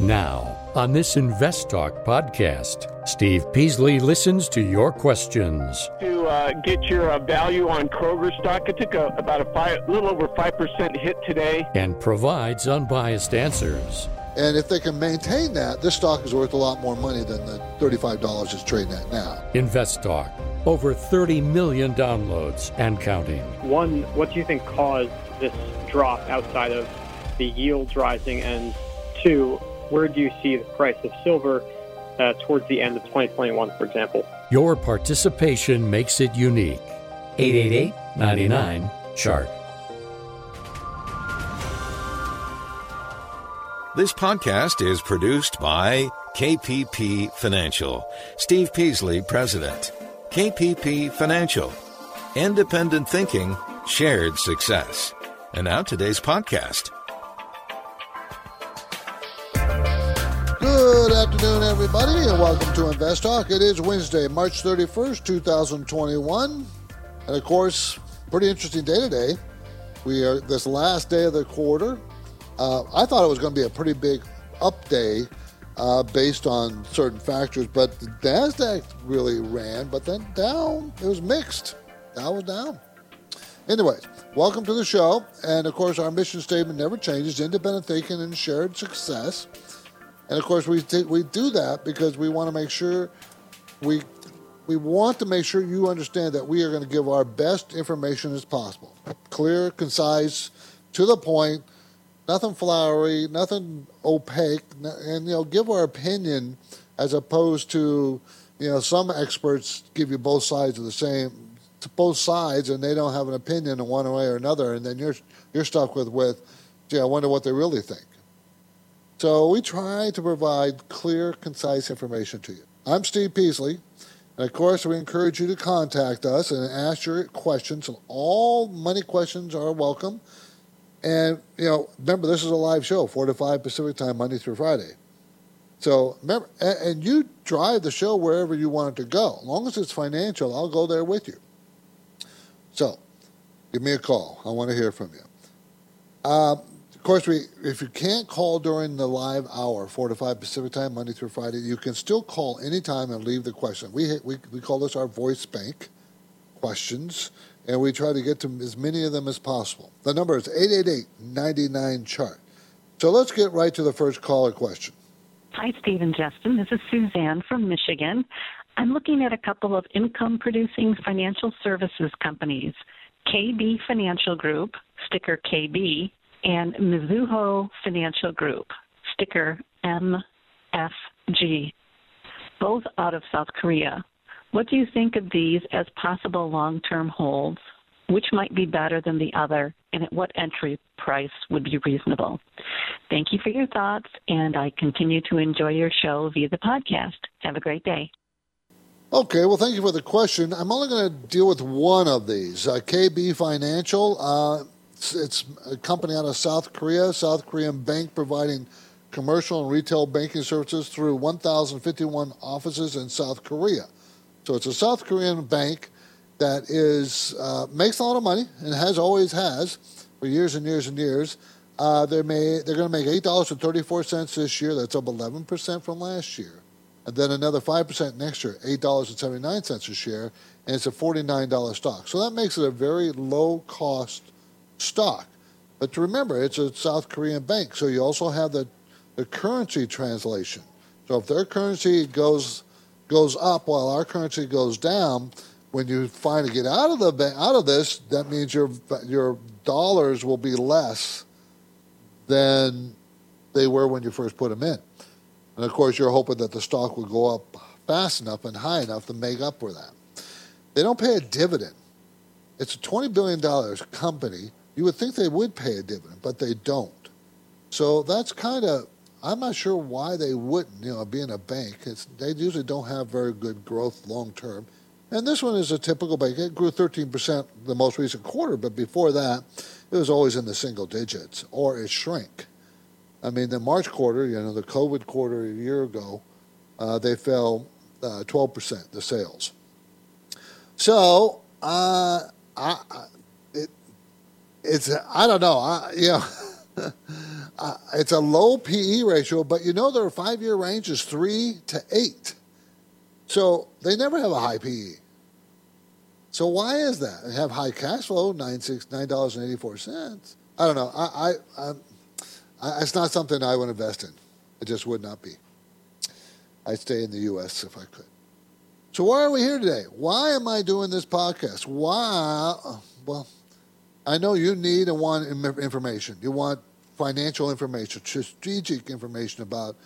Now, on this Invest Talk podcast, Steve Peasley listens to your questions. To uh, get your uh, value on Kroger stock, it took a, about a five, little over 5% hit today. And provides unbiased answers. And if they can maintain that, this stock is worth a lot more money than the $35 it's trading at now. Invest Talk, over 30 million downloads and counting. One, what do you think caused this drop outside of the yields rising? And two, where do you see the price of silver uh, towards the end of 2021, for example? Your participation makes it unique. 888 99 Chart. This podcast is produced by KPP Financial. Steve Peasley, President. KPP Financial. Independent thinking, shared success. And now today's podcast. Good afternoon, everybody, and welcome to Invest Talk. It is Wednesday, March 31st, 2021. And of course, pretty interesting day today. We are this last day of the quarter. Uh, I thought it was going to be a pretty big up day uh, based on certain factors, but the NASDAQ really ran, but then down. It was mixed. Down was down. Anyways, welcome to the show. And of course, our mission statement never changes independent thinking and shared success. And of course, we, t- we do that because we want to make sure we, we want to make sure you understand that we are going to give our best information as possible clear, concise, to the point, nothing flowery, nothing opaque, and you know, give our opinion as opposed to you know some experts give you both sides of the same both sides and they don't have an opinion in one way or another and then you're you're stuck with with gee I wonder what they really think. So we try to provide clear, concise information to you. I'm Steve Peasley. And of course, we encourage you to contact us and ask your questions. All money questions are welcome. And, you know, remember, this is a live show, 4 to 5 Pacific time, Monday through Friday. So remember, and you drive the show wherever you want it to go. As long as it's financial, I'll go there with you. So give me a call. I want to hear from you. Um, of course, we if you can't call during the live hour, four to five Pacific time, Monday through Friday, you can still call anytime and leave the question. We we we call this our voice bank questions, and we try to get to as many of them as possible. The number is 888-99 chart. So let's get right to the first caller question. Hi, Steve and Justin. This is Suzanne from Michigan. I'm looking at a couple of income producing financial services companies KB Financial Group, sticker KB, and Mizuho Financial Group, sticker MFG, both out of South Korea. What do you think of these as possible long term holds? Which might be better than the other, and at what entry price would be reasonable? Thank you for your thoughts, and I continue to enjoy your show via the podcast. Have a great day. Okay, well, thank you for the question. I'm only going to deal with one of these uh, KB Financial. Uh, it's, it's a company out of South Korea, South Korean bank providing commercial and retail banking services through 1,051 offices in South Korea. So it's a South Korean bank that is uh, makes a lot of money and has always has for years and years and years. Uh, they may they're going to make eight dollars and thirty four cents this year. That's up eleven percent from last year, and then another five percent next year. Eight dollars and seventy nine cents a share, and it's a forty nine dollar stock. So that makes it a very low cost stock. But to remember, it's a South Korean bank, so you also have the the currency translation. So if their currency goes goes up while our currency goes down, when you finally get out of the out of this, that means your your dollars will be less than they were when you first put them in. And of course, you're hoping that the stock will go up fast enough and high enough to make up for that. They don't pay a dividend. It's a $20 billion company. You would think they would pay a dividend, but they don't. So that's kind of, I'm not sure why they wouldn't, you know, being a bank. They usually don't have very good growth long term. And this one is a typical bank. It grew 13% the most recent quarter, but before that, it was always in the single digits or it shrank. I mean, the March quarter, you know, the COVID quarter a year ago, uh, they fell uh, 12%, the sales. So, uh, I, it's, I don't know. I, you know, it's a low PE ratio, but you know their five year range is three to eight. So they never have a high PE. So why is that? They have high cash flow, nine six nine dollars and eighty four cents. I don't know. I, I, I, it's not something I would invest in. It just would not be. I'd stay in the U.S. if I could. So why are we here today? Why am I doing this podcast? Why? Well, I know you need and want information. You want financial information, strategic information about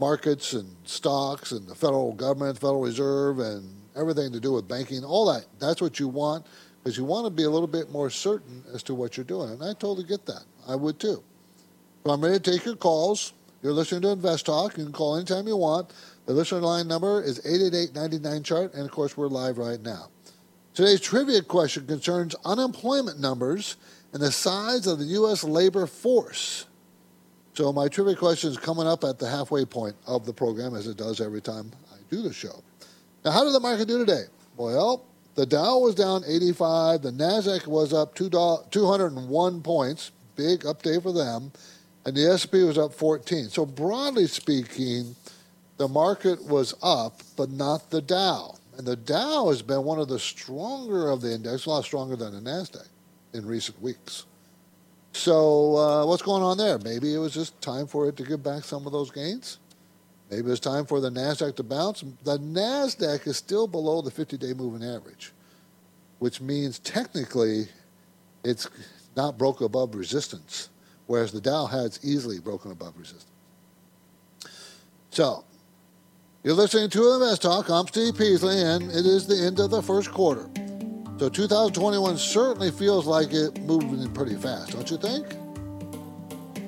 markets and stocks and the federal government, Federal Reserve, and everything to do with banking, all that. That's what you want because you want to be a little bit more certain as to what you're doing. And I totally get that. I would too. So I'm ready to take your calls. You're listening to Invest Talk. You can call anytime you want. The listener line number is 888 chart, and of course, we're live right now. Today's trivia question concerns unemployment numbers and the size of the U.S. labor force. So, my trivia question is coming up at the halfway point of the program, as it does every time I do the show. Now, how did the market do today? Well, the Dow was down 85, the NASDAQ was up 201 points, big up day for them, and the S&P was up 14. So, broadly speaking, the market was up, but not the Dow. And the Dow has been one of the stronger of the index, a lot stronger than the NASDAQ in recent weeks. So, uh, what's going on there? Maybe it was just time for it to give back some of those gains. Maybe it's time for the NASDAQ to bounce. The NASDAQ is still below the 50 day moving average, which means technically it's not broke above resistance, whereas the Dow has easily broken above resistance. So, you're listening to Invest Talk. I'm Steve Peasley, and it is the end of the first quarter. So 2021 certainly feels like it moving pretty fast, don't you think?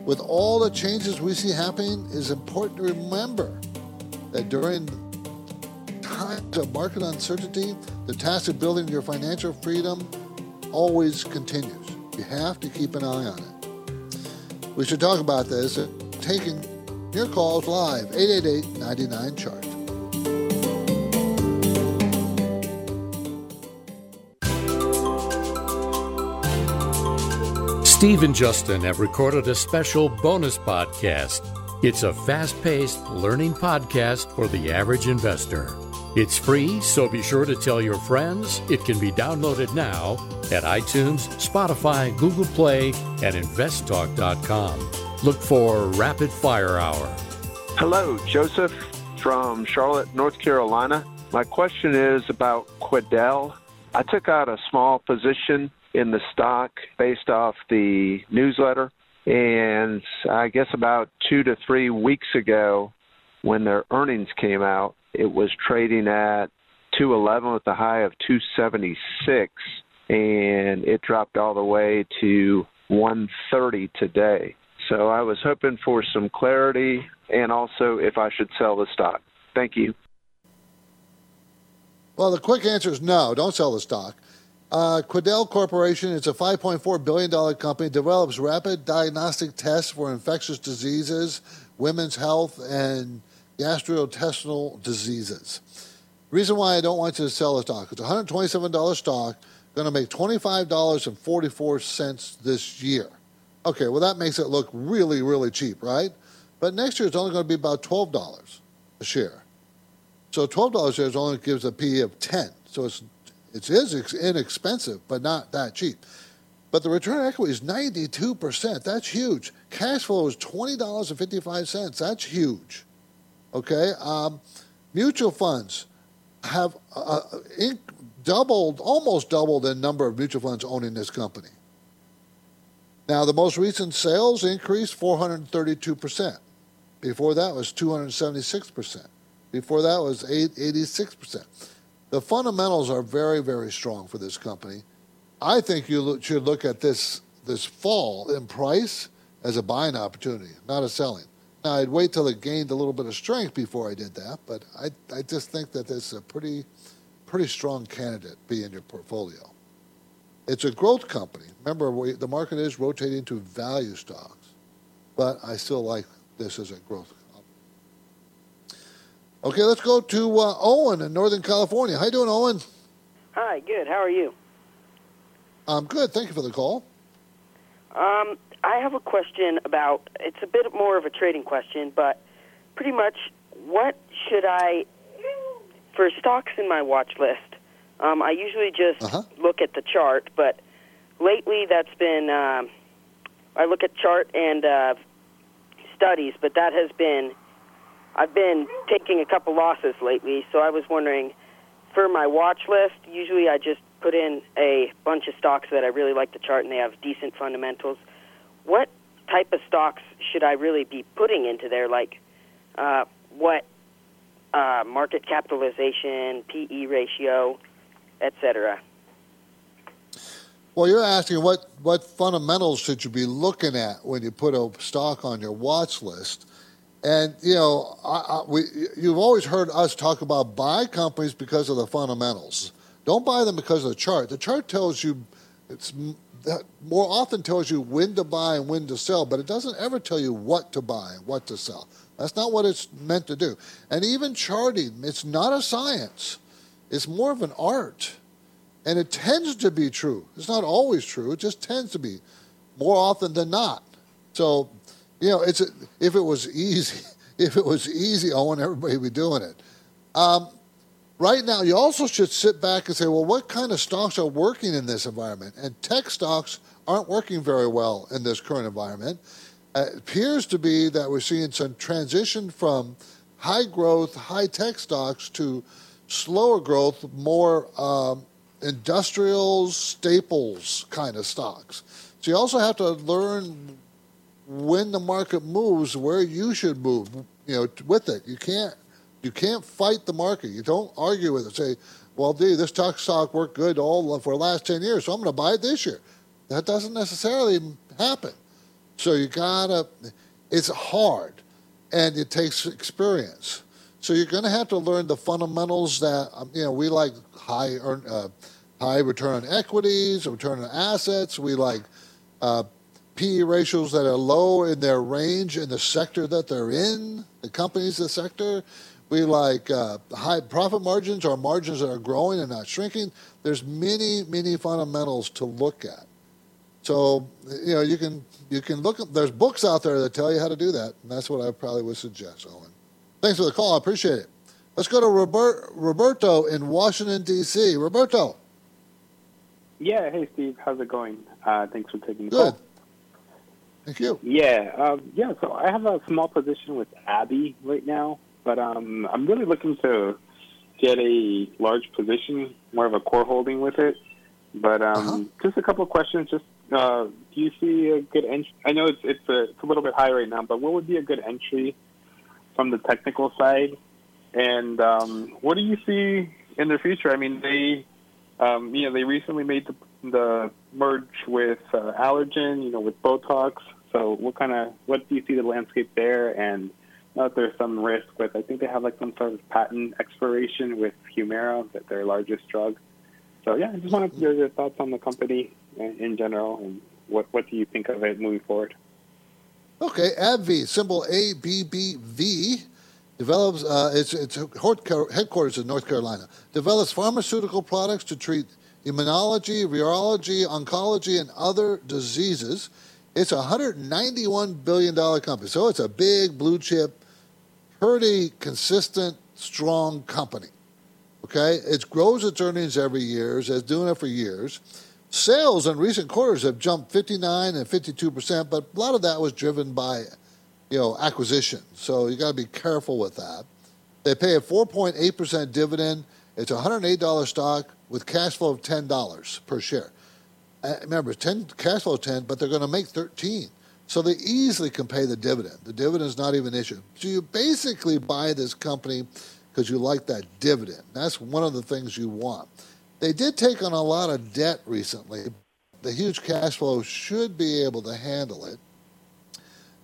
With all the changes we see happening, it's important to remember that during times of market uncertainty, the task of building your financial freedom always continues. You have to keep an eye on it. We should talk about this, taking your calls live, 888 99 Chart. Steve and Justin have recorded a special bonus podcast. It's a fast paced learning podcast for the average investor. It's free, so be sure to tell your friends. It can be downloaded now at iTunes, Spotify, Google Play, and investtalk.com. Look for Rapid Fire Hour. Hello, Joseph from Charlotte, North Carolina. My question is about Quidel. I took out a small position in the stock based off the newsletter. And I guess about two to three weeks ago, when their earnings came out, it was trading at 211 with a high of 276, and it dropped all the way to 130 today. So I was hoping for some clarity and also if I should sell the stock. Thank you. Well, the quick answer is no, don't sell the stock. Uh, Quidel Corporation is a $5.4 billion company, develops rapid diagnostic tests for infectious diseases, women's health, and gastrointestinal diseases. Reason why I don't want you to sell the stock, it's a $127 stock, going to make $25.44 this year. Okay, well, that makes it look really, really cheap, right? But next year it's only going to be about $12 a share. So $12 a share only gives a PE of 10. So it's, it is inexpensive, but not that cheap. But the return on equity is 92%. That's huge. Cash flow is $20.55. That's huge. Okay? Um, mutual funds have uh, uh doubled, almost doubled the number of mutual funds owning this company. Now, the most recent sales increased 432%. Before that was 276%. Before that was 86%. The fundamentals are very, very strong for this company. I think you should look at this, this fall in price as a buying opportunity, not a selling. Now, I'd wait till it gained a little bit of strength before I did that, but I, I just think that it's a pretty, pretty strong candidate be in your portfolio. It's a growth company. Remember, we, the market is rotating to value stocks, but I still like this as a growth company. Okay, let's go to uh, Owen in Northern California. How you doing, Owen? Hi, good. How are you? I'm good. Thank you for the call. Um, I have a question about. It's a bit more of a trading question, but pretty much, what should I for stocks in my watch list? Um, I usually just Uh-huh. look at the chart, but lately that's been. Um, I look at chart and uh, studies, but that has been. I've been taking a couple losses lately, so I was wondering for my watch list. Usually, I just put in a bunch of stocks that I really like the chart and they have decent fundamentals. What type of stocks should I really be putting into there? Like, uh, what uh, market capitalization, PE ratio, etc. Well, you're asking what, what fundamentals should you be looking at when you put a stock on your watch list? And you know, I, I, we, you've always heard us talk about buy companies because of the fundamentals. Don't buy them because of the chart. The chart tells you it's more often tells you when to buy and when to sell, but it doesn't ever tell you what to buy and what to sell. That's not what it's meant to do. And even charting, it's not a science. It's more of an art. And it tends to be true. It's not always true. It just tends to be more often than not. So, you know, it's if it was easy, if it was easy, I want everybody to be doing it. Um, right now, you also should sit back and say, well, what kind of stocks are working in this environment? And tech stocks aren't working very well in this current environment. It appears to be that we're seeing some transition from high growth, high tech stocks to slower growth, more um, industrials, staples kind of stocks. So you also have to learn when the market moves, where you should move, you know, with it. You can't you can't fight the market. You don't argue with it. Say, well, gee, this stock stock worked good all for the last ten years, so I'm going to buy it this year. That doesn't necessarily happen. So you gotta. It's hard, and it takes experience. So you're going to have to learn the fundamentals that um, you know we like high earn, uh, high return on equities, return on assets. We like uh, PE ratios that are low in their range in the sector that they're in, the companies, the sector. We like uh, high profit margins or margins that are growing and not shrinking. There's many, many fundamentals to look at. So you know you can you can look. There's books out there that tell you how to do that, and that's what I probably would suggest, Owen. Thanks for the call. I appreciate it. Let's go to Robert, Roberto in Washington D.C. Roberto, Yeah, hey Steve, how's it going? Uh, thanks for taking the good. call. Thank you. Yeah, um, yeah. So I have a small position with AbbVie right now, but um, I'm really looking to get a large position, more of a core holding with it. But um, Uh-huh. just a couple of questions. Just uh, do you see a good entry? I know it's it's a, it's a little bit high right now, but what would be a good entry from the technical side? And um, what do you see in the future? I mean, they um, you know, they recently made the, the merge with uh, Allergan, you know, with Botox. So, what kind of what do you see the landscape there? And now that there's some risk with, I think they have like some sort of patent expiration with Humira, that their largest drug. So, yeah, I just wanted to hear your thoughts on the company in, in general, and what what do you think of it moving forward? Okay, AbbVie, symbol ABBV, develops, uh, its, its headquarters in North Carolina, develops pharmaceutical products to treat immunology, virology, oncology, and other diseases. It's a $191 billion company, so it's a big blue chip, pretty consistent, strong company. Okay, it grows its earnings every year, it's doing it for years. Sales in recent quarters have jumped 59 and 52 percent, but a lot of that was driven by, you know, acquisition. So you got to be careful with that. They pay a 4.8 percent dividend. It's a 108 dollar stock with cash flow of 10 dollars per share. Uh, remember, 10 cash flow 10, but they're going to make 13. So they easily can pay the dividend. The dividend is not even an issue. So you basically buy this company because you like that dividend. That's one of the things you want. They did take on a lot of debt recently. The huge cash flow should be able to handle it.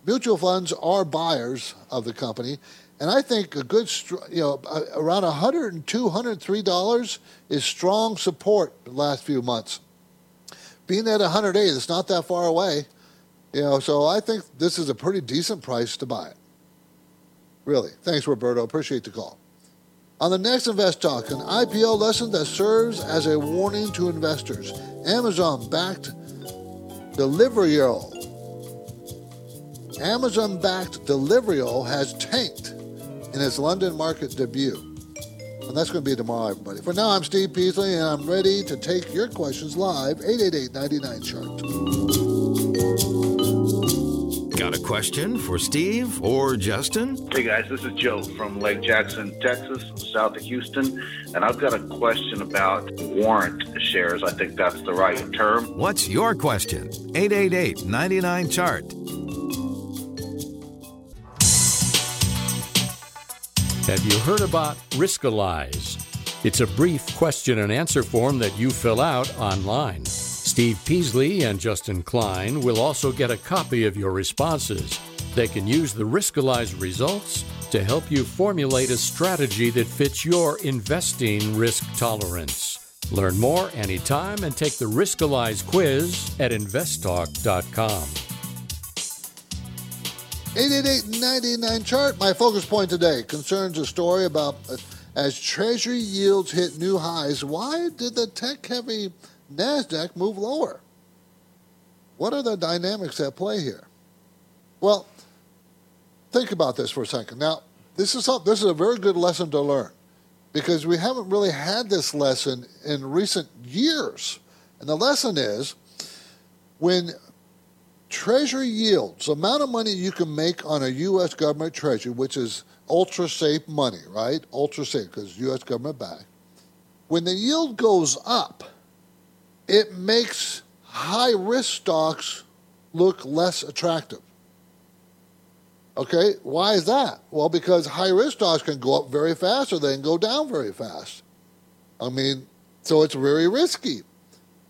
Mutual funds are buyers of the company, and I think a good, you know, around 102, 103 dollars is strong support the last few months. Being at 108, it's not that far away, you know. So I think this is a pretty decent price to buy it. Really, thanks, Roberto. Appreciate the call. On the next Invest Talk, an IPO lesson that serves as a warning to investors. Amazon backed Deliveroo. Amazon backed Deliveroo has tanked in its London market debut. And that's going to be tomorrow, everybody. For now, I'm Steve Peasley, and I'm ready to take your questions live 888 99 Chart. Got a question for Steve or Justin? Hey guys, this is Joe from Lake Jackson, Texas, south of Houston, and I've got a question about warrant shares. I think that's the right term. What's your question? 888 99 Chart. Have you heard about Riskalyze? It's a brief question and answer form that you fill out online. Steve Peasley and Justin Klein will also get a copy of your responses. They can use the Riskalyze results to help you formulate a strategy that fits your investing risk tolerance. Learn more anytime and take the Riskalyze quiz at investtalk.com. 888-99 chart. My focus point today concerns a story about uh, as Treasury yields hit new highs. Why did the tech-heavy NASDAQ move lower. What are the dynamics at play here? Well, think about this for a second. Now, this is, a, this is a very good lesson to learn because we haven't really had this lesson in recent years. And the lesson is when Treasury yields, the amount of money you can make on a U.S. government Treasury, which is ultra safe money, right? Ultra safe because U.S. government back. When the yield goes up, it makes high risk stocks look less attractive. Okay, why is that? Well, because high risk stocks can go up very fast or they can go down very fast. I mean, so it's very risky.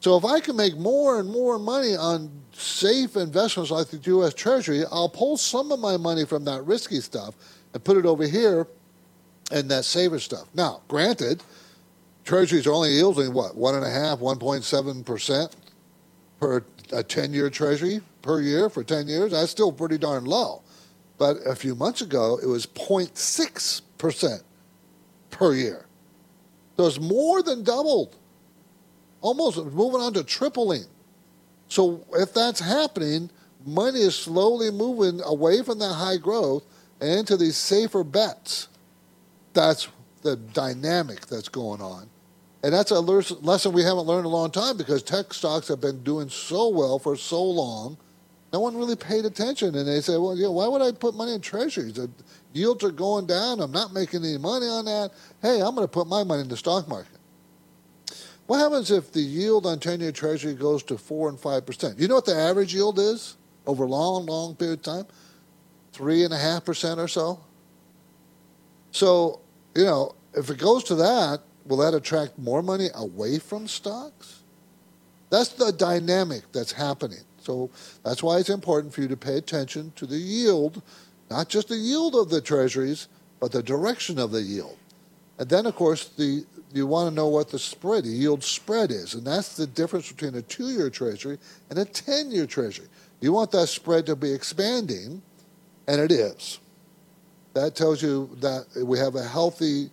So if I can make more and more money on safe investments like the U.S. Treasury, I'll pull some of my money from that risky stuff and put it over here in that safer stuff. Now, granted, Treasuries are only yielding what one and a half, one point seven percent per a ten-year Treasury per year for ten years. That's still pretty darn low. But a few months ago, it was 0.6 percent per year. So it's more than doubled, almost moving on to tripling. So if that's happening, money is slowly moving away from that high growth and into these safer bets. That's the dynamic that's going on. And that's a lesson we haven't learned a long time because tech stocks have been doing so well for so long. No one really paid attention. And they said, well, yeah, why would I put money in treasuries? The yields are going down. I'm not making any money on that. Hey, I'm going to put my money in the stock market. What happens if the yield on 10 year treasury goes to 4 and 5%? You know what the average yield is over a long, long period of time? 3.5% or so. So, you know, if it goes to that, will that attract more money away from stocks? That's the dynamic that's happening. So that's why it's important for you to pay attention to the yield, not just the yield of the treasuries, but the direction of the yield. And then, of course, the you want to know what the spread, the yield spread is, and that's the difference between a two-year treasury and a ten-year treasury. You want that spread to be expanding, and it is. That tells you that we have a healthy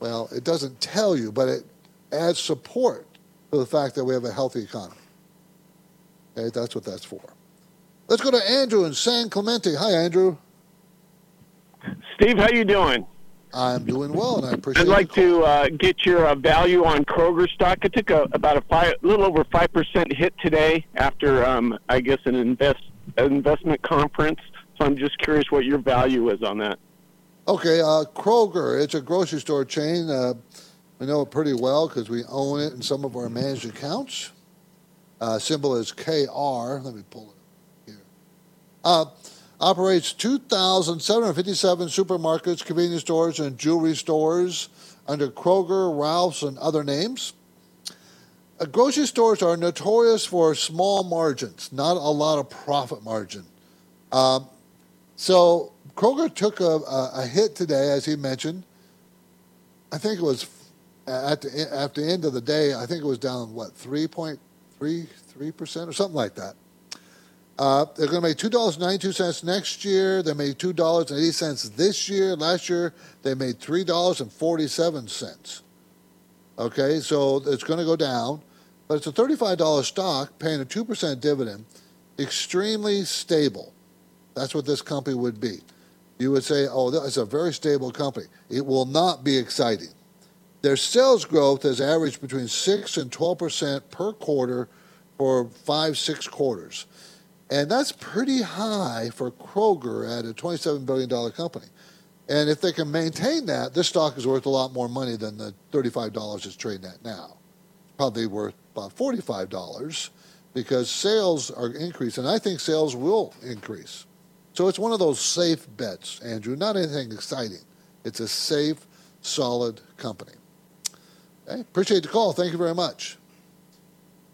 well, it doesn't tell you, but it adds support to the fact that we have a healthy economy. Okay, that's what that's for. Let's go to Andrew in San Clemente. Hi, Andrew. Steve, how you doing? I'm doing well, and I appreciate. It. I'd like to uh, get your uh, value on Kroger stock. It took a, about a five, little over five percent hit today after, um, I guess, an invest investment conference. So I'm just curious what your value is on that. Okay, uh, Kroger. It's a grocery store chain. Uh, we know it pretty well because we own it in some of our managed accounts. Uh, symbol is KR. Let me pull it here. Uh, operates 2,757 supermarkets, convenience stores, and jewelry stores under Kroger, Ralph's, and other names. Uh, grocery stores are notorious for small margins, not a lot of profit margin. Um, so Kroger took a, a, a, hit today, as he mentioned. I think it was at the, at the end of the day, I think it was down, what, 3.33% or something like that. Uh, they're going to make $2.92 next year. They made $2.80 this year. Last year, they made $3.47. Okay, so it's going to go down. but it's a $35 stock paying a 2% dividend, extremely stable. That's what this company would be. You would say, oh, that's a very stable company. It will not be exciting. Their sales growth has averaged between 6 and 12% per quarter for five, six quarters. And that's pretty high for Kroger at a $27 billion company. And if they can maintain that, this stock is worth a lot more money than the $35 it's trading at now. Probably worth about $45 because sales are increasing. And I think sales will increase. So it's one of those safe bets, Andrew. Not anything exciting. It's a safe, solid company. Okay? Appreciate the call. Thank you very much.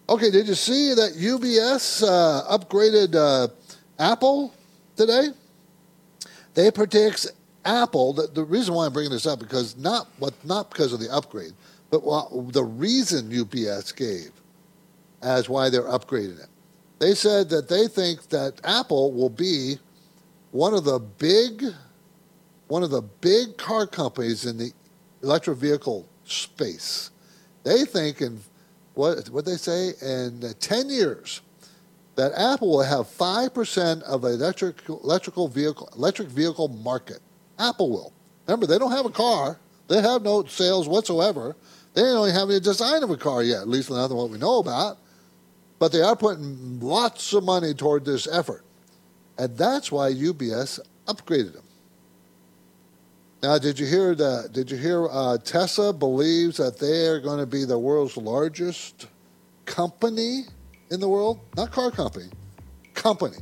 Okay, did you see that UBS uh, upgraded uh, Apple today? They predict Apple. The, the, reason why I'm bringing this up because not what not because of the upgrade, but what, the reason UBS gave as why they're upgrading it. They said that they think that Apple will be one of the big one of the big car companies in the electric vehicle space. They think in what what they say in 10 years that Apple will have 5% of the electric electrical vehicle electric vehicle market. Apple will. Remember, they don't have a car. They have no sales whatsoever. They don't even have any design of a car yet, at least not what we know about. But they are putting lots of money toward this effort. And that's why UBS upgraded them. Now, did you hear that? Did you hear uh, Tesla believes that they are going to be the world's largest company in the world? Not car company, company.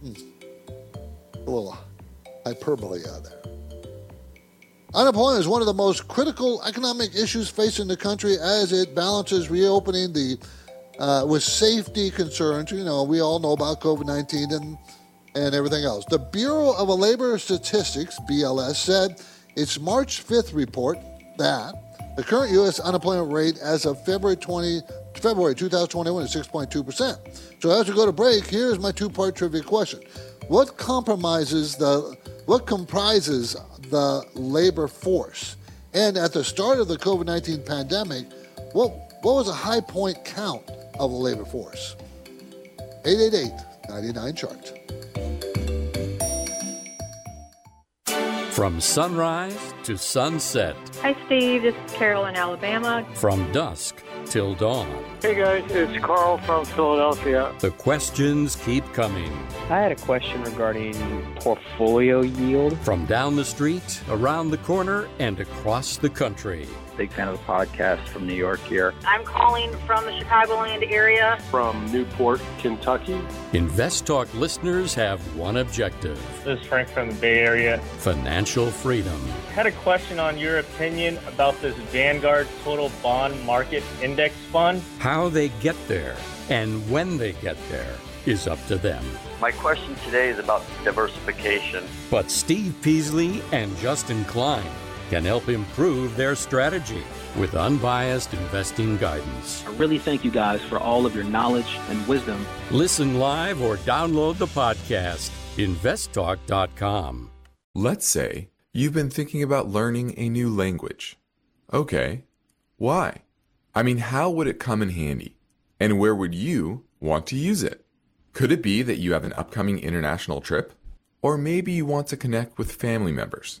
Hmm. A little hyperbole out there. Unemployment is one of the most critical economic issues facing the country as it balances reopening the uh, with safety concerns. You know, we all know about COVID 19 and and everything else. The Bureau of Labor Statistics, BLS, said its March 5th report that the current U.S. unemployment rate as of February 20, February 2021 is 6.2%. So as we go to break, here's my two-part trivia question. What compromises the what comprises the labor force? And at the start of the COVID-19 pandemic, what what was a high point count of the labor force? 888 99 chart. From sunrise to sunset. Hi, Steve. This is Carol in Alabama. From dusk till dawn. Hey, guys. It's Carl from Philadelphia. The questions keep coming. I had a question regarding portfolio yield. From down the street, around the corner, and across the country. Big fan of the podcast from New York here. I'm calling from the Chicagoland area. From Newport, Kentucky. Invest Talk listeners have one objective. This is Frank from the Bay Area. Financial freedom. I had a question on your opinion about this Vanguard Total Bond Market Index Fund. How they get there and when they get there is up to them. My question today is about diversification. But Steve Peasley and Justin Klein can help improve their strategy with unbiased investing guidance. I really thank you guys for all of your knowledge and wisdom. Listen live or download the podcast, investtalk.com. Let's say you've been thinking about learning a new language. Okay, why? I mean, how would it come in handy? And where would you want to use it? Could it be that you have an upcoming international trip? Or maybe you want to connect with family members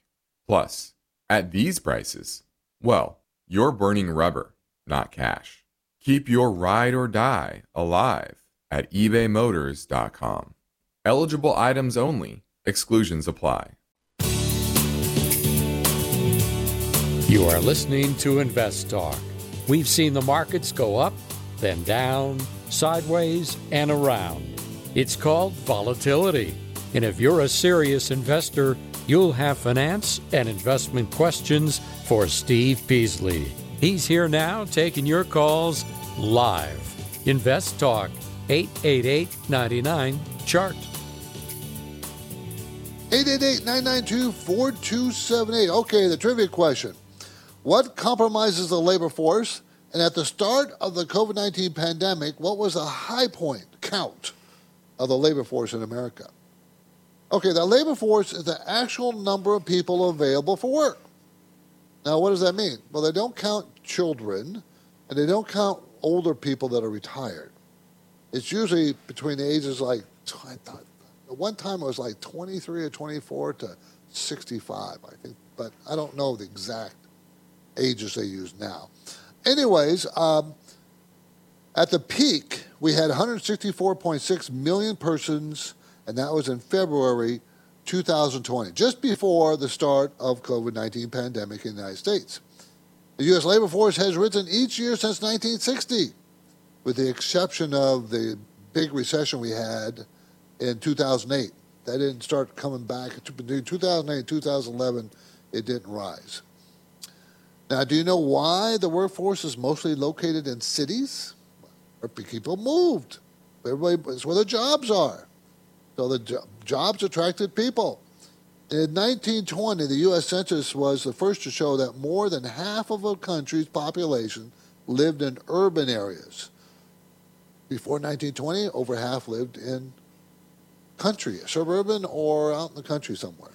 Plus, at these prices, well, you're burning rubber, not cash. Keep your ride or die alive at ebaymotors.com. Eligible items only, exclusions apply. You are listening to Invest Talk. We've seen the markets go up, then down, sideways, and around. It's called volatility. And if you're a serious investor, you'll have finance and investment questions for Steve Peasley. He's here now taking your calls live. Invest Talk 888 99 Chart. 888 992 4278. Okay, the trivia question What compromises the labor force? And at the start of the COVID 19 pandemic, what was the high point count of the labor force in America? Okay, the labor force is the actual number of people available for work. Now, what does that mean? Well, they don't count children and they don't count older people that are retired. It's usually between the ages like, I thought, one time it was like 23 or 24 to 65, I think, but I don't know the exact ages they use now. Anyways, um, at the peak, we had 164.6 million persons, and that was in February 2020, just before the start of COVID-19 pandemic in the United States. The U.S. labor force has risen each year since 1960, with the exception of the big recession we had in 2008. That didn't start coming back. Between 2008 and 2011, it didn't rise. Now, do you know why the workforce is mostly located in cities? People moved. Everybody, it's where the jobs are. So the jo- jobs attracted people. In 1920, the U.S. Census was the first to show that more than half of a country's population lived in urban areas. Before 1920, over half lived in country, suburban or out in the country somewhere.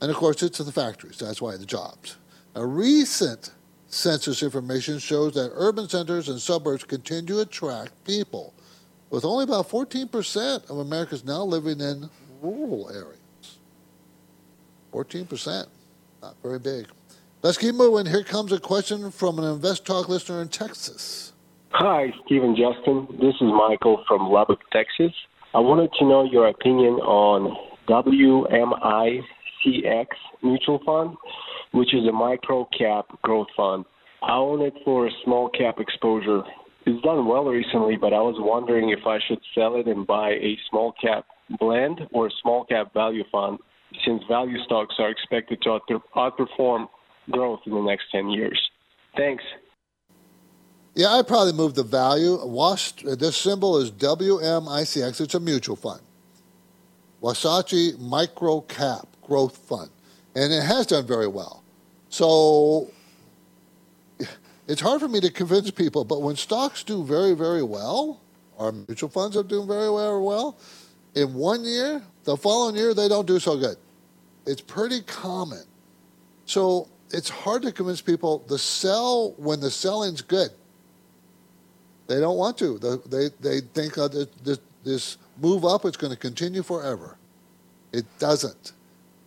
And of course, it's in the factories. That's why the jobs. A recent census information shows that urban centers and suburbs continue to attract people, with only about 14% of Americans now living in rural areas. 14%. Not very big. Let's keep moving. Here comes a question from an Invest Talk listener in Texas. Hi, Stephen Justin. This is Michael from Lubbock, Texas. I wanted to know your opinion on WMICX Mutual Fund, which is a micro cap growth fund. I own it for a small cap exposure. It's done well recently, but I was wondering if I should sell it and buy a small cap blend or a small cap value fund since value stocks are expected to outperform growth in the next 10 years. Thanks. Yeah, I'd probably move the value. This symbol is WMICX. It's a mutual fund. Wasatch Micro Cap Growth Fund. And it has done very well. So it's hard for me to convince people, but when stocks do very, very well, our mutual funds are doing very, very well, in one year, the following year, they don't do so good. It's pretty common. So it's hard to convince people to sell when the selling's good. They don't want to. They, they think uh, this, this move up is going to continue forever. It doesn't.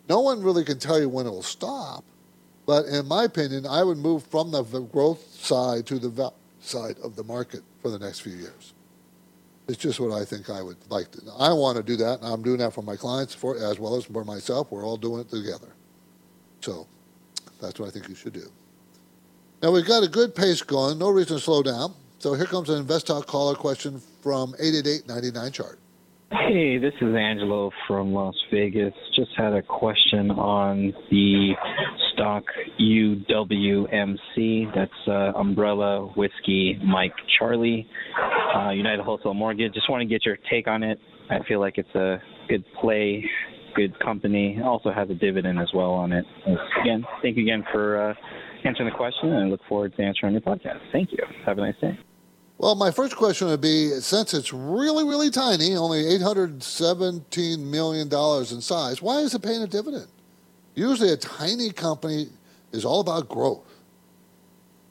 No one really can tell you when it will stop, but in my opinion, I would move from the growth side to the side of the market for the next few years. It's just what I think I would like to. I want to do that, and I'm doing that for my clients for as well as for myself. We're all doing it together. So that's what I think you should do. Now we've got a good pace going. No reason to slow down. So here comes an InvestTalk caller question from 888-99 chart. Hey, this is Angelo from Las Vegas. Just had a question on the stock UWMC. That's uh, Umbrella Whiskey Mike Charlie, uh, United Wholesale Mortgage. Just want to get your take on it. I feel like it's a good play, good company. Also has a dividend as well on it. Again, thank you again for uh, answering the question, and I look forward to answering your podcast. Thank you. Have a nice day. Well, my first question would be since it's really, really tiny, only $817 million in size, why is it paying a dividend? Usually, a tiny company is all about growth.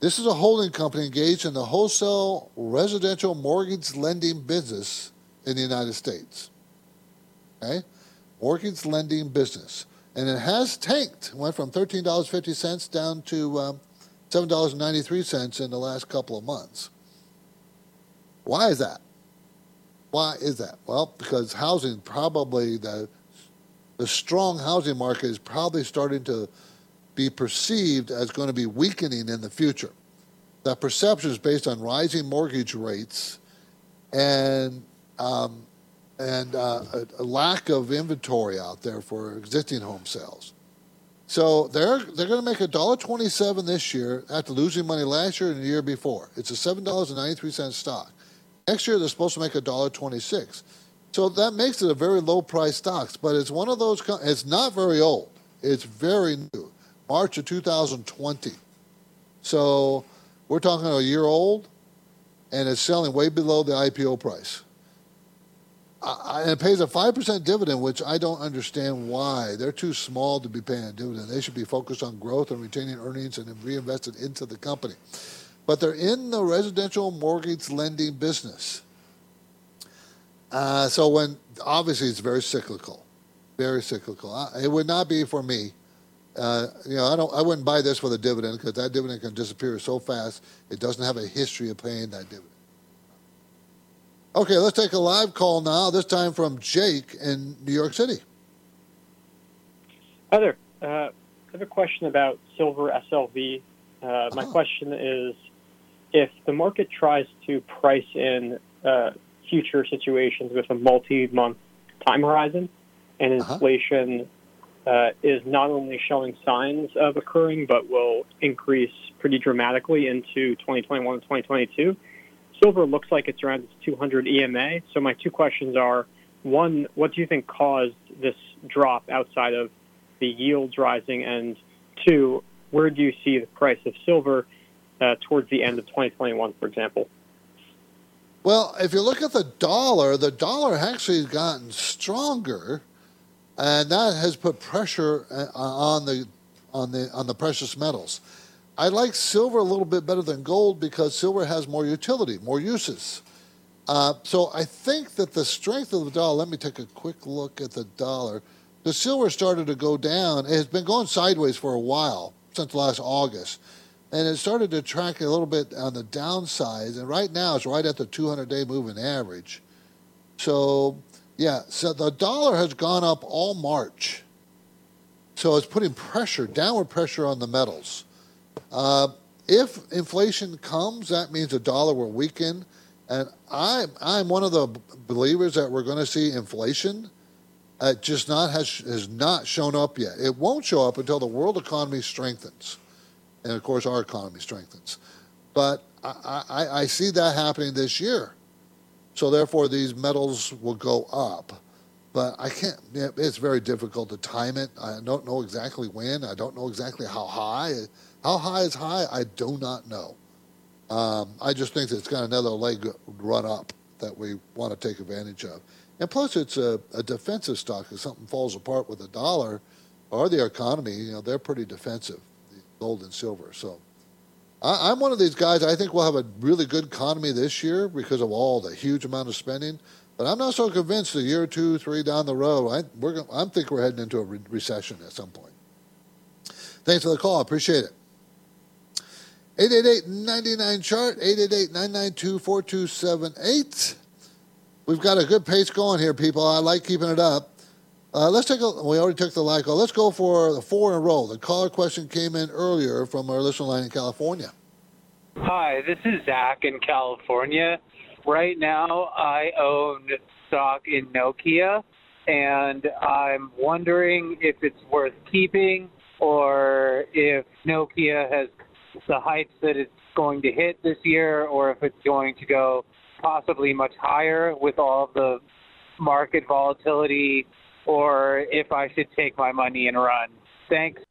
This is a holding company engaged in the wholesale residential mortgage lending business in the United States. Okay? Mortgage lending business. And it has tanked, went from $13.50 down to um, $7.93 in the last couple of months. Why is that? Why is that? Well, because housing probably the the strong housing market is probably starting to be perceived as going to be weakening in the future. That perception is based on rising mortgage rates and um, and uh, a, a, lack of inventory out there for existing home sales. So they're they're going to make a dollar twenty seven this year after losing money last year and the year before. It's a seven dollars and ninety three cent stock. Next year they're supposed to make a dollar twenty-six. So that makes it a very low price stock, but it's one of those. It's not very old. It's very new, March of 2020. So we're talking a year old, and it's selling way below the IPO price. I, and it pays a five percent dividend, which I don't understand why. They're too small to be paying a dividend. They should be focused on growth and retaining earnings and reinvested into the company but they're in the residential mortgage lending business. Uh, so when obviously it's very cyclical, very cyclical. It would not be for me. Uh, you know, I don't. I wouldn't buy this for the dividend because that dividend can disappear so fast. It doesn't have a history of paying that dividend. Okay, let's take a live call now. This time from Jake in New York City. Hi there. Uh, I have a question about silver SLV. Uh, my uh-huh. question is if the market tries to price in uh, future situations with a multi-month time horizon, and uh-huh. inflation uh-huh. uh, is not only showing signs of occurring, but will increase pretty dramatically into 2021 and 2022. Silver looks like it's around its 200 EMA. So my two questions are: one, what do you think caused this drop outside of the yields rising, and two, where do you see the price of silver? Uh, towards the end of 2021, for example? Well, if you look at the dollar, the dollar actually has gotten stronger, and that has put pressure uh, on the on the on the precious metals. I like silver a little bit better than gold because silver has more utility, more uses. Uh, so I think that the strength of the dollar. Let me take a quick look at the dollar. The silver started to go down. It has been going sideways for a while since last August and it started to track a little bit on the downside. And right now, it's right at the 200-day moving average. So, yeah, so the dollar has gone up all March. So it's putting pressure, downward pressure on the metals. Uh, if inflation comes, that means the dollar will weaken. And I'm, I'm one of the believers that we're going to see inflation. It just not has, has not shown up yet. It won't show up until the world economy strengthens and of course our economy strengthens. But I, I, I see that happening this year. So therefore, these metals will go up. But I can't, it's very difficult to time it. I don't know exactly when. I don't know exactly how high. How high is high? I do not know. Um, I just think that it's got another leg run up that we want to take advantage of. And plus, it's a, a defensive stock. If something falls apart with the dollar or the economy, you know, they're pretty defensive gold and silver. So I, I'm one of these guys. I think we'll have a really good economy this year because of all the huge amount of spending. But I'm not so convinced a year, two, three down the road. I we're I think we're heading into a re- recession at some point. Thanks for the call. Appreciate it. 888-99 chart 888-992-4278 we've got a good pace going here people i like keeping it up uh, let's take a we already took the live call. Let's go for the four in a row. The caller question came in earlier from our listener line in california. Hi, this is Zach in California. Right now, I own stock in Nokia, and I'm wondering if it's worth keeping or if Nokia has the heights that it's going to hit this year, or if it's going to go possibly much higher with all the market volatility, or if I should take my money and run. Thanks.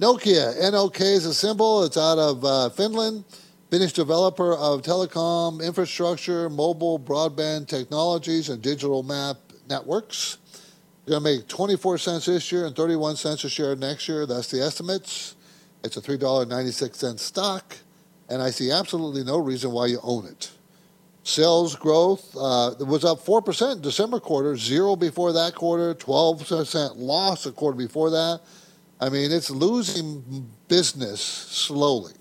Nokia, NOK is a symbol. It's out of uh, Finland. Finnish developer of telecom infrastructure, mobile broadband technologies, and digital map networks. They're going to make 24 cents this year and 31 cents a share next year. That's the estimates. It's a $3.96 stock, and I see absolutely no reason why you own it. Sales growth uh, was up 4% December quarter, zero before that quarter, 12% loss a quarter before that. I mean, it's losing business slowly.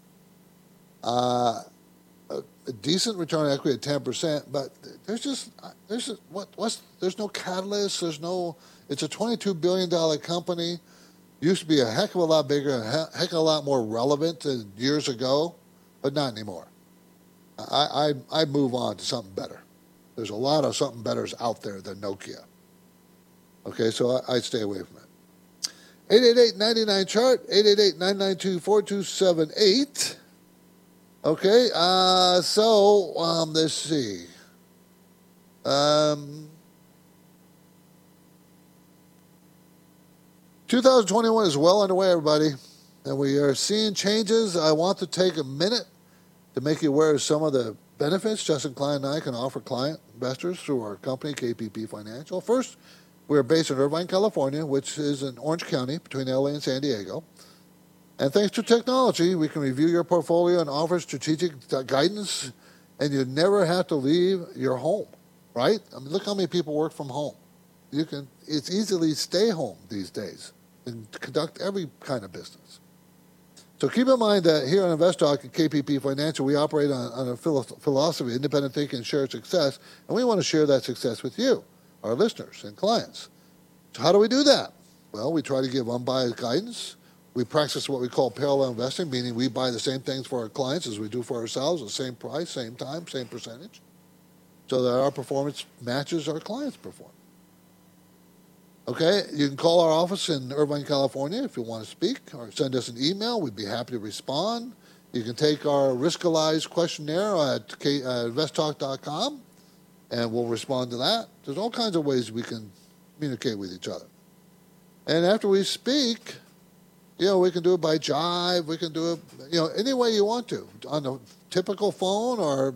Uh, a, decent return on equity at ten percent, but there's just there's just, what what's there's no catalyst. There's no. It's a twenty-two billion dollar company. Used to be a heck of a lot bigger, a heck of a lot more relevant than years ago, but not anymore. I I I move on to something better. There's a lot of something betters out there than Nokia. Okay, so I, I'd stay away from it. 888-99 chart 888-992-4278 okay uh, so um, let's see um, 2021 is well underway everybody and we are seeing changes i want to take a minute to make you aware of some of the benefits justin klein and i can offer client investors through our company kpp financial first we're based in Irvine, California, which is in Orange County between LA and San Diego. And thanks to technology, we can review your portfolio and offer strategic guidance, and you never have to leave your home, right? I mean, look how many people work from home. You can, it's easily stay home these days and conduct every kind of business. So keep in mind that here on InvestTalk at KPP Financial, we operate on, on a philosophy, independent thinking, and shared success, and we want to share that success with you our listeners and clients. So, how do we do that? Well, we try to give unbiased guidance. We practice what we call parallel investing, meaning we buy the same things for our clients as we do for ourselves, the same price, same time, same percentage, so that our performance matches our clients' performance. Okay, you can call our office in Irvine, California if you want to speak, or send us an email. We'd be happy to respond. You can take our Riskalyze questionnaire at K, uh, investtalk.com and we'll respond to that. There's all kinds of ways we can communicate with each other. And after we speak, you know, we can do it by jive. We can do it, you know, any way you want to, on a typical phone, or,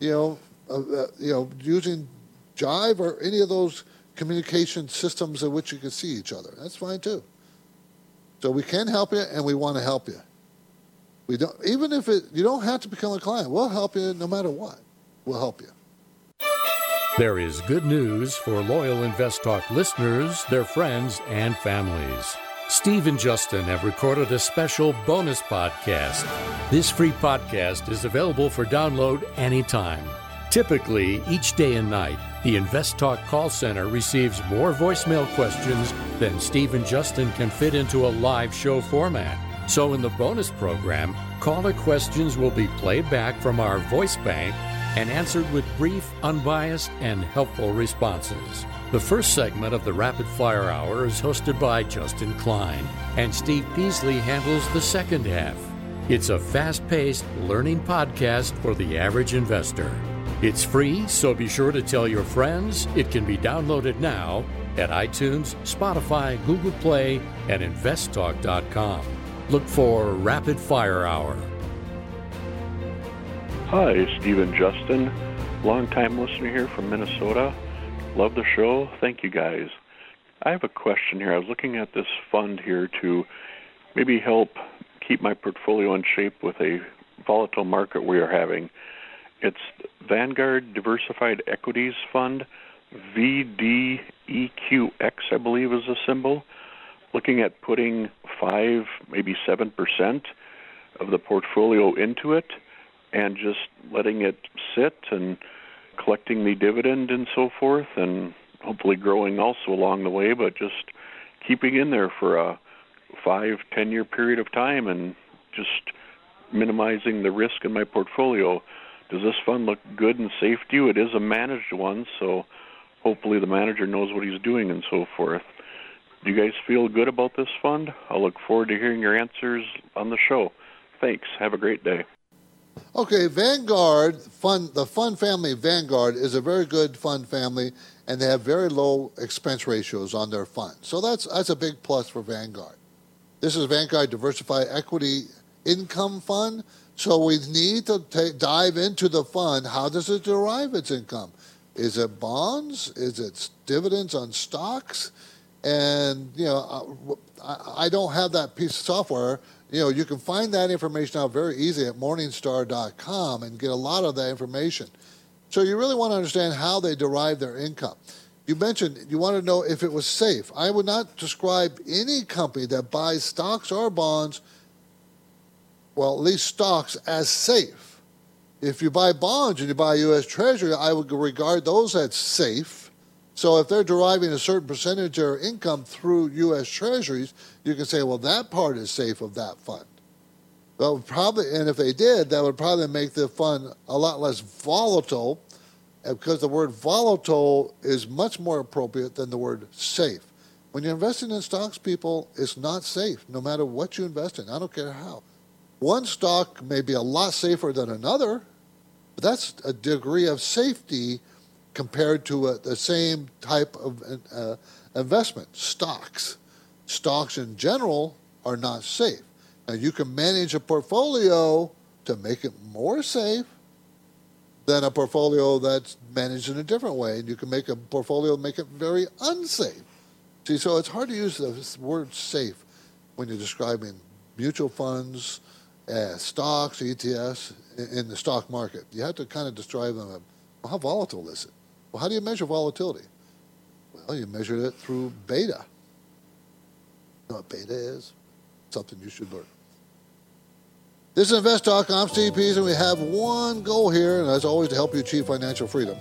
you know, uh, uh, you know, using jive or any of those communication systems in which you can see each other. That's fine too. So we can help you, and we want to help you. We don't, even if it, you don't have to become a client. We'll help you no matter what. We'll help you. There is good news for loyal Invest Talk listeners, their friends, and families. Steve and Justin have recorded a special bonus podcast. This free podcast is available for download anytime. Typically, each day and night, the Invest Talk call center receives more voicemail questions than Steve and Justin can fit into a live show format. So, in the bonus program, caller questions will be played back from our voice bank and answered with brief, unbiased, and helpful responses. The first segment of the Rapid Fire Hour is hosted by Justin Klein, and Steve Peasley handles the second half. It's a fast paced learning podcast for the average investor. It's free, so be sure to tell your friends. It can be downloaded now at iTunes, Spotify, Google Play, and investtalk.com. Look for Rapid Fire Hour. Hi, Stephen Justin, longtime listener here from Minnesota. Love the show. Thank you guys. I have a question here. I was looking at this fund here to maybe help keep my portfolio in shape with a volatile market we are having. It's Vanguard Diversified Equities Fund, VDEQX, I believe is the symbol. Looking at putting five, maybe seven percent of the portfolio into it, and just letting it sit and collecting the dividend and so forth, and hopefully growing also along the way, but just keeping in there for a five, ten year period of time and just minimizing the risk in my portfolio. Does this fund look good and safe to you? It is a managed one, so hopefully the manager knows what he's doing and so forth. Do you guys feel good about this fund? I'll look forward to hearing your answers on the show. Thanks. Have a great day. Okay, Vanguard fund the fund family Vanguard is a very good fund family, and they have very low expense ratios on their fund. So that's that's a big plus for Vanguard. This is Vanguard Diversified Equity Income Fund. So we need to take, dive into the fund. How does it derive its income? Is it bonds? Is it dividends on stocks? And you know, uh, I, I don't have that piece of software you know, you can find that information out very easy at morningstar.com and get a lot of that information. So you really want to understand how they derive their income. You mentioned you want to know if it was safe. I would not describe any company that buys stocks or bonds, well, at least stocks, as safe. If you buy bonds and you buy U.S. Treasury, I would regard those as safe so if they're deriving a certain percentage of their income through U.S. Treasuries, you can say, well, that part is safe of that fund. Well, probably, and if they did, that would probably make the fund a lot less volatile, uh, because the word volatile is much more appropriate than the word safe. When you're investing in stocks, people, it's not safe, no matter what you invest in. I don't care how. One stock may be a lot safer than another, but that's a degree of safety compared to a, the same type of uh, investment, stocks. Stocks in general are not safe. Now, you can manage a portfolio to make it more safe than a portfolio that's managed in a different way. And you can make a portfolio make it very unsafe. See, so it's hard to use the word safe when you're describing mutual funds, uh, stocks, ETFs in, in the stock market. You have to kind of describe them. Well, how volatile is it? Well, how do you measure volatility? Well, you measure it through beta. You know what beta is? Something you should learn. This is Invest Talk. I'm Steve Peasley, and we have one goal here, and that's always to help you achieve financial freedom.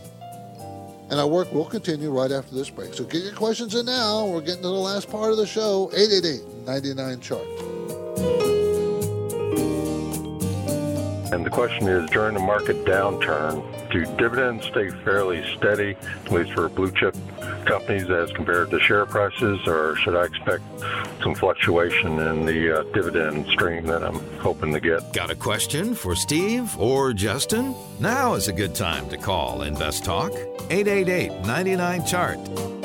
And our work will continue right after this break. So get your questions in now. We're getting to the last part of the show 888 99 chart. And the question is during the market downturn, do dividends stay fairly steady, at least for blue chip companies, as compared to share prices, or should I expect some fluctuation in the uh, dividend stream that I'm hoping to get? Got a question for Steve or Justin? Now is a good time to call Invest Talk 888 99 Chart.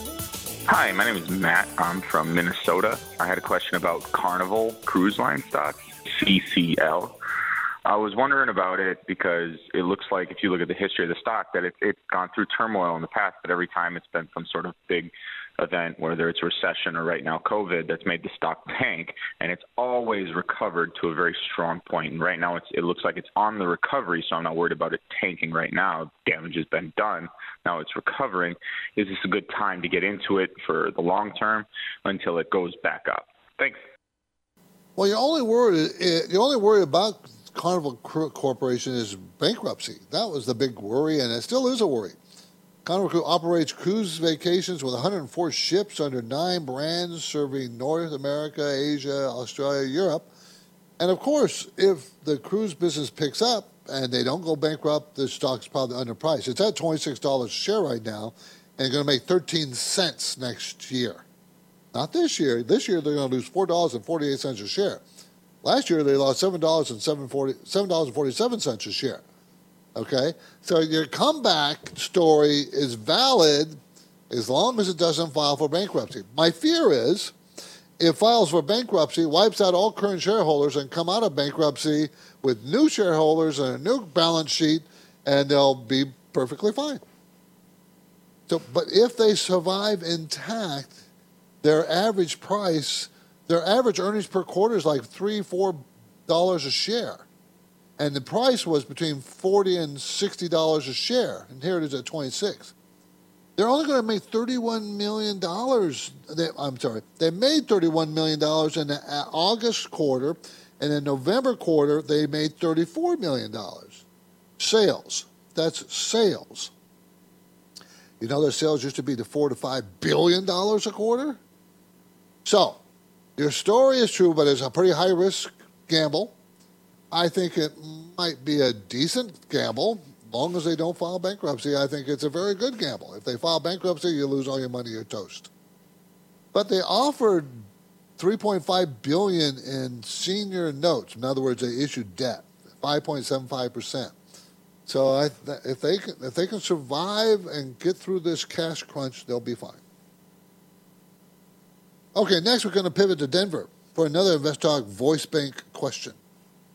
Hi, my name is Matt. I'm from Minnesota. I had a question about Carnival Cruise Line stocks, CCL. I was wondering about it because it looks like if you look at the history of the stock that it, it's gone through turmoil in the past, but every time it's been some sort of big event, whether it's recession or right now COVID, that's made the stock tank, and it's always recovered to a very strong point. And right now, it looks like it's on the recovery, so I'm not worried about it tanking right now. Damage has been done. Now it's recovering. Is this a good time to get into it for the long term until it goes back up? Thanks. Well, you're only worry, eh, You're only worry about Carnival Corporation is bankruptcy. That was the big worry, and it still is a worry. Carnival operates cruise vacations with 104 ships under nine brands serving North America, Asia, Australia, Europe. And of course, if the cruise business picks up and they don't go bankrupt, the stock's probably underpriced. It's at $26 a share right now, and going to make 13 cents next year. Not this year. This year they're going to lose four dollars and forty eight cents a share. Last year they lost seven dollars and seven forty seven dollars and forty seven cents a share. Okay, so your comeback story is valid as long as it doesn't file for bankruptcy. My fear is it files for bankruptcy, wipes out all current shareholders, and come out of bankruptcy with new shareholders and a new balance sheet, and they'll be perfectly fine. So, but if they survive intact, their average price, their average earnings per quarter is like three, four dollars a share. And the price was between forty and sixty dollars a share. And here it is at twenty six. They're only going to make thirty-one million dollars. I'm sorry, they made thirty-one million dollars in the uh, August quarter, and in November quarter they made thirty-four million dollars. Sales. That's sales. You know their sales used to be to four to five billion dollars a quarter. So, your story is true, but it's a pretty high risk gamble. I think it might be a decent gamble, long as they don't file bankruptcy. I think it's a very good gamble. If they file bankruptcy, you lose all your money, you're toast. But they offered 3.5 billion in senior notes. In other words, they issued debt, 5.75 percent. So I, if they can, if they can survive and get through this cash crunch, they'll be fine. Okay, next we're going to pivot to Denver for another InvestTalk Voice Bank question.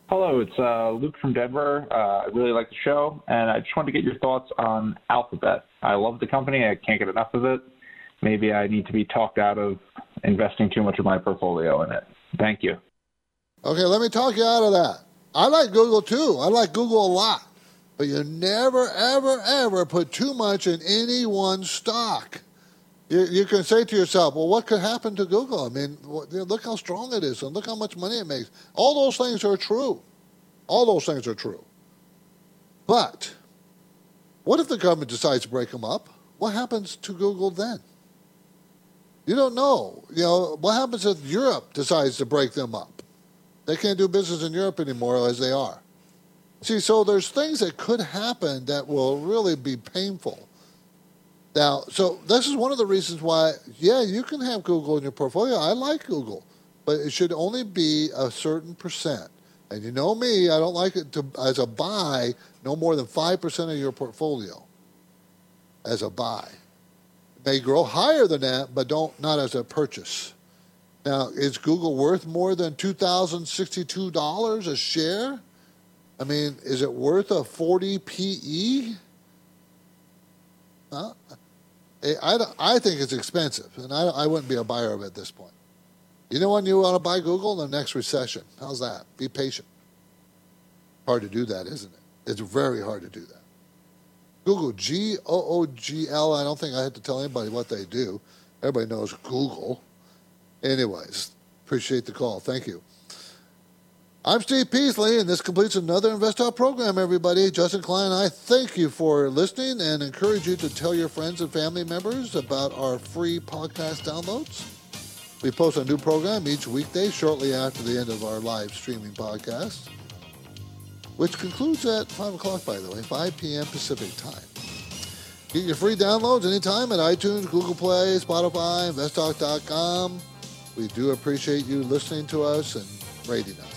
Hello, it's uh, Luke from Denver. Uh, I really like the show, and I just wanted to get your thoughts on Alphabet. I love the company. I can't get enough of it. Maybe I need to be talked out of investing too much of my portfolio in it. Thank you. Okay, let me talk you out of that. I like Google too. I like Google a lot. But you never, ever, ever put too much in any one stock. You, you can say to yourself, well, what could happen to Google? I mean, look how strong it is and look how much money it makes. All those things are true. All those things are true. But what if the government decides to break them up? What happens to Google then? You don't know. You know, what happens if Europe decides to break them up? They can't do business in Europe anymore as they are. See, so there's things that could happen that will really be painful. Now, so this is one of the reasons why, yeah, you can have Google in your portfolio. I like Google, but it should only be a certain percent. And you know me, I don't like it to as a buy no more than five percent of your portfolio. As a buy, it may grow higher than that, but don't not as a purchase. Now, is Google worth more than two thousand sixty-two dollars a share? I mean, is it worth a forty PE? Huh? I, I think it's expensive, and I, I wouldn't be a buyer of it at this point. You know when you want to buy Google? In the next recession. How's that? Be patient. Hard to do that, isn't it? It's very hard to do that. Google, G O O G L. I don't think I have to tell anybody what they do. Everybody knows Google. Anyways, appreciate the call. Thank you. I'm Steve Peasley, and this completes another InvestTalk program, everybody. Justin Klein, I thank you for listening and encourage you to tell your friends and family members about our free podcast downloads. We post a new program each weekday shortly after the end of our live streaming podcast, which concludes at 5 o'clock, by the way, 5 p.m. Pacific time. Get your free downloads anytime at iTunes, Google Play, Spotify, InvestTalk.com. We do appreciate you listening to us and rating us.